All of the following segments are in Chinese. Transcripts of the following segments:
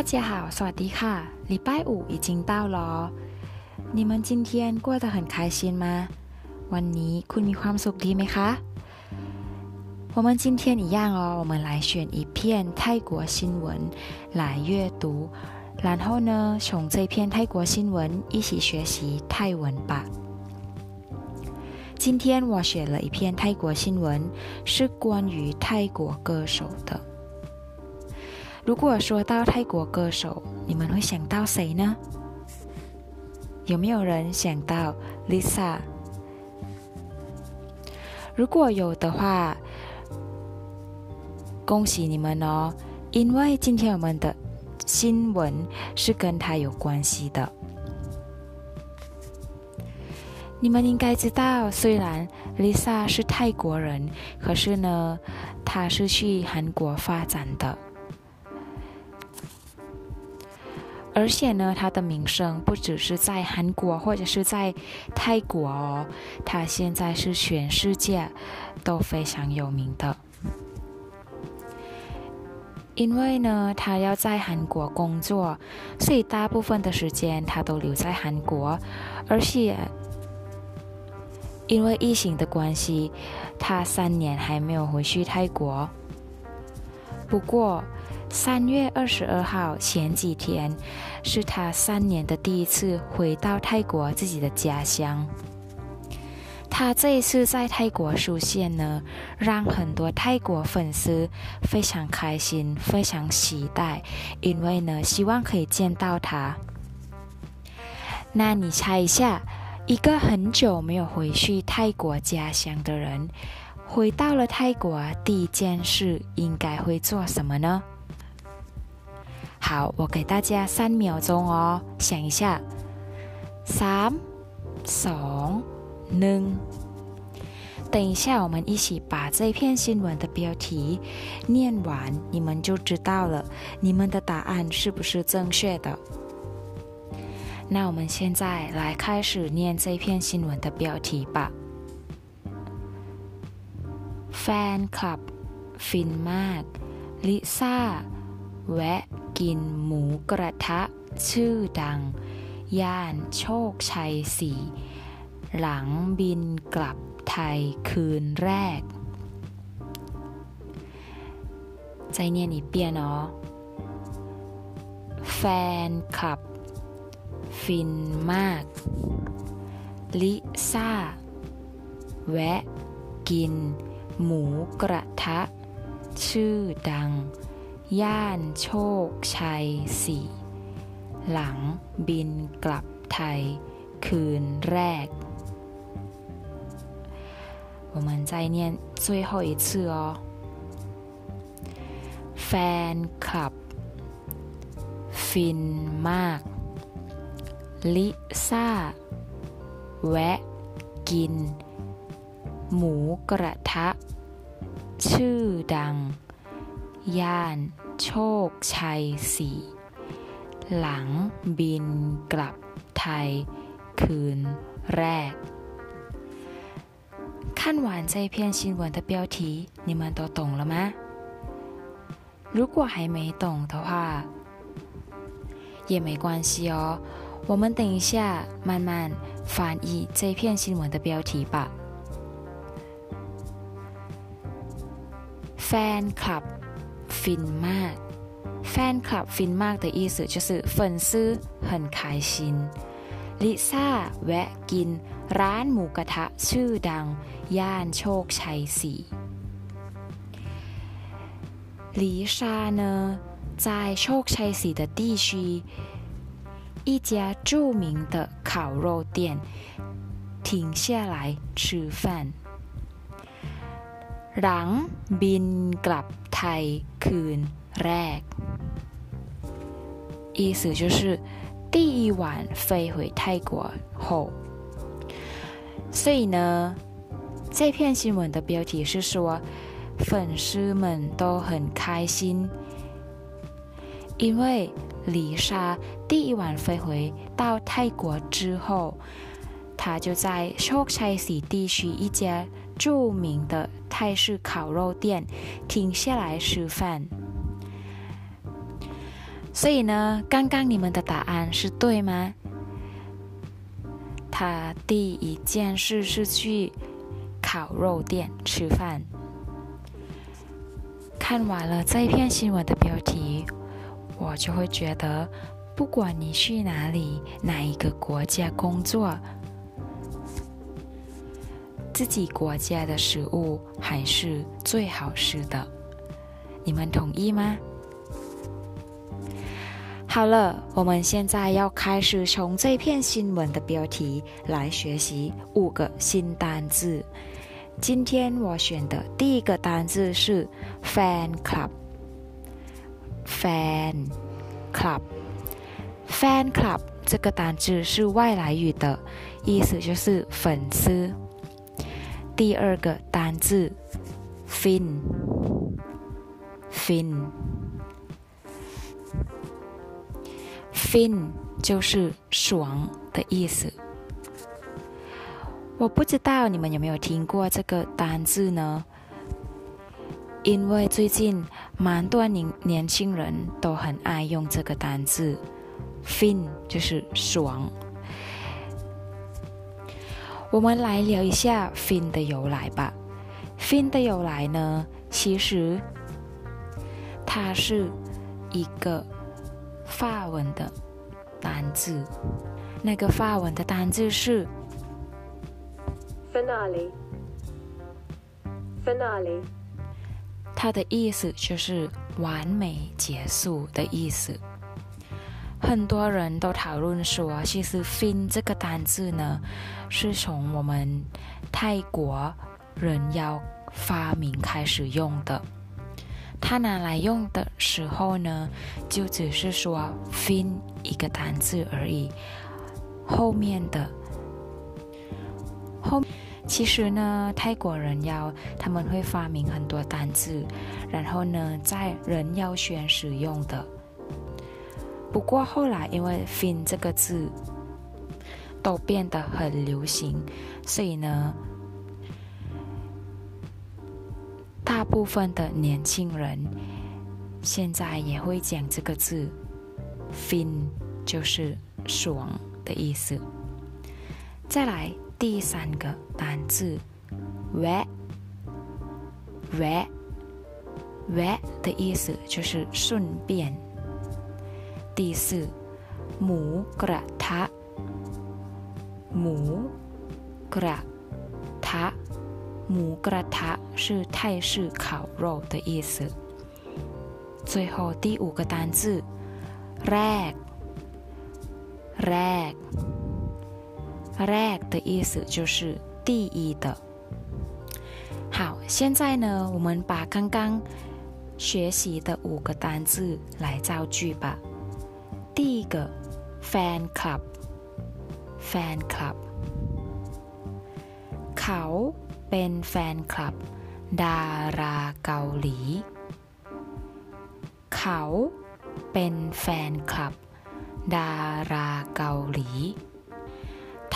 大家好，สวัสดีค่ะ礼拜五已经到了你们今天过得很开心吗วันนี้คุณมีความสุขดีไหมคะ我们今天一样哦，我们来选一篇泰国新闻来阅读，然后呢，从这篇泰国新闻一起学习泰文吧。今天我选了一篇泰国新闻，是关于泰国歌手的。 如果说到泰国歌手，你们会想到谁呢？有没有人想到 Lisa？如果有的话，恭喜你们哦！因为今天我们的新闻是跟他有关系的。你们应该知道，虽然 Lisa 是泰国人，可是呢，她是去韩国发展的，而且呢，他的名声不只是在韩国或者是在泰国哦，他现在是全世界都非常有名的。因为呢，他要在韩国工作，所以大部分的时间他都留在韩国。而且，因为疫情的关系，他三年还没有回去泰国。不过，三月二十二号前几天，是他三年的第一次回到泰国自己的家乡。他这一次在泰国出现呢，让很多泰国粉丝非常开心，非常期待，因为呢，希望可以见到他。那你猜一下，一个很久没有回去泰国家乡的人，回到了泰国，第一件事应该会做什么呢？好，我给大家三秒钟哦，想一下，三、二。能。等一下，我们一起把这篇新闻的标题念完，你们就知道了，你们的答案是不是正确的？那我们现在来开始念这篇新闻的标题吧。Fan club ฟินมาก ลิซ่า แวะกินหมูกระทะชื่อดัง ย่านโชคชัยสีหลังบินกลับไทยคืนแรก ใจเนียนอีเปียเนาะแฟนคลับ ฟินมาก ลิซ่า แวะกิน หมูกระทะ ชื่อดัง ย่านโชคชัยสี่หลังบินกลับไทย คืนแรก我们再念最后一次哦。แฟนคลับ ฟินมาก ลิซ่า แวะ กิน หมูกระทะ ชื่อดัง ย่าน โชคชัยสี่หลังบินกลับไทย คืนแรก看完这篇新闻的标题，你们都懂了吗？如果还没懂的话，也没关系哦。我们等一下慢慢翻译这篇新闻的标题吧。 Fan club fin mark，fan club fin mark 的意思就是粉丝很开心。ลิซ่าแวะกินร้านหมูกระทะชื่อดังย่านโชคชัยสี่李莎呢，在โชคชัยสี่的地区一家着名的烤肉店停下来吃饭 หลังบินกลับไทยคืนแรก意思就是第一晚飞回泰国后，所以呢，这篇新闻的标题是说，粉丝们都很开心，因为丽莎第一晚飞回到泰国之后，她就在 Chokchai 地区一家 著名的泰式烤肉店停下来吃饭。所以呢，刚刚你们的答案是对吗？他第一件事是去烤肉店吃饭。看完了这一篇新闻的标题，我就会觉得，不管你去哪里、哪一个国家工作，自己国家的食物还是最好吃的。你们同意吗？好了，我们现在要开始从这篇新闻的标题来学习五个新单字。今天我选的第一个单字是 fan club。fan club，fan club 这个单字是外来语的意思，就是粉丝。第二个单字 fin，fin。fin 就是爽的意思。我不知道你们有没有听过这个单字呢？因为最近蛮多年年轻人都很爱用这个单字，fin 就是爽。我们来聊一下 fin 的由来吧。fin 的由来呢，其实它是一个。法文的单字，那个法文的单字是 finale，finale，它的意思就是完美结束的意思。很多人都讨论说，其实 fin 这个单字呢，是从我们泰国人妖发明开始用的。他拿来用的时候呢，就只是说 “fin” 一个单字而已。后面的后，其实呢，泰国人妖他们会发明很多单字，然后呢，在人妖圈使用的。不过后来因为 “fin” 这个字都变得很流行，所以呢。大部分的年轻人现在也会讲这个字，fin 就是爽的意思。再来第三个单字，wet，wet，wet 的意思就是顺便。第四，母กระทะ，母กระทะ。母กระทะ是泰式烤肉的意思。最后第五个单字，rag rag rag 的意思就是第一的。好，现在呢，我们把刚刚学习的五个单字来造句吧。 第一个，fan club fan club，เขาเป็นแฟนคลับดาราเกาหลี เขาเป็นแฟนคลับดาราเกาหลี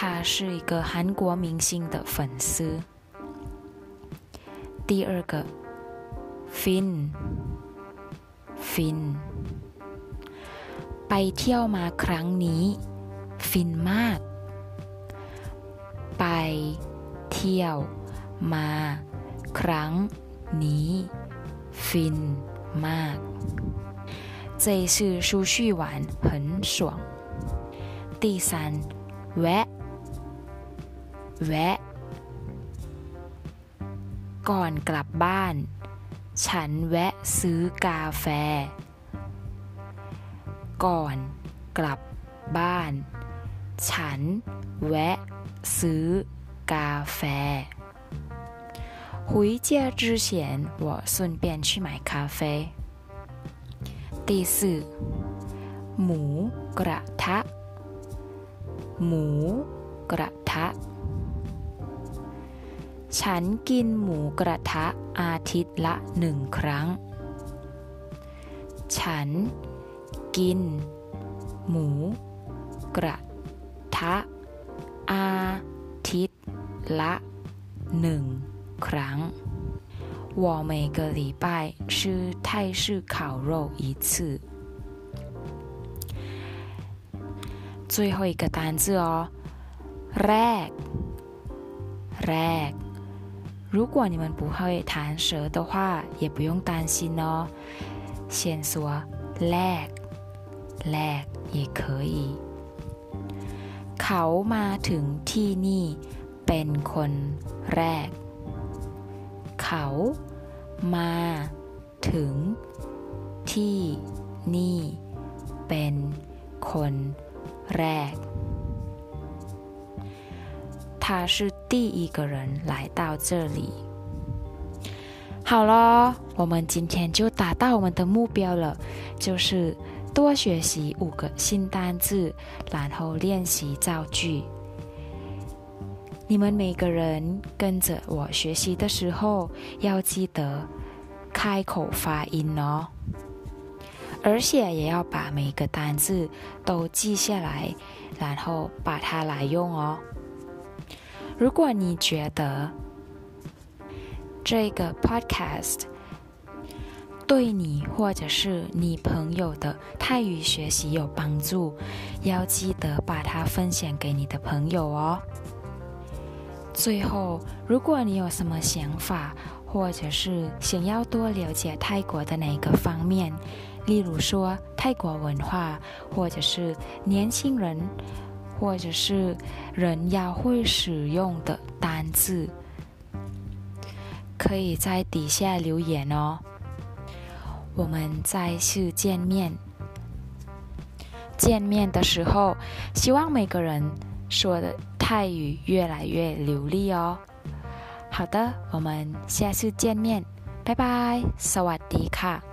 他是一个韩国明星的粉丝。第二个，fin fin ไปเที่ยวมาครั้งนี้ ฟินมาก ไปเที่ยวมาครั้งนี้ฟินมาก这一次出去玩很爽第三แวะแวะก่อนกลับบ้าน ฉันแวะซื้อกาแฟ ก่อนกลับบ้าน ฉันแวะซื้อกาแฟ回家之前，我顺便去买咖啡。第四，母กระทะหมูกระทะฉันกินหมูกระทะอาทิตย์ละหนึ่งครั้ง ฉัน กินหมูกระทะอาทิตย์ละหนึ่งค我每个礼拜吃泰式烤肉一次。 最后一个单字哦，rag rag。如果你们不会弹舌的话，也不用担心哦。先说 leg leg 也可以。เขามาถึงที่นี่เป็นคนแรก เขามาถึงที่นี่เป็นคนแรก他是第一个人来到这里。好了，我们今天就达到我们的目标了，就是 多学习五个新单字，然后练习造句。你们每个人跟着我学习的时候，要记得开口发音哦，而且也要把每个单字都记下来，然后把它来用哦。如果你觉得这个 podcast 对你或者是你朋友的泰语学习有帮助，要记得把它分享给你的朋友哦。最后，如果你有什么想法，或者是想要多了解泰国的哪个方面，例如说泰国文化，或者是年轻人。或者是人要会使用的单字，可以在底下留言哦。我们再次见面，见面的时候，希望每个人说的泰语越来越流利哦。好的，我们下次见面，拜拜，สวัสดีค่ะ ะ。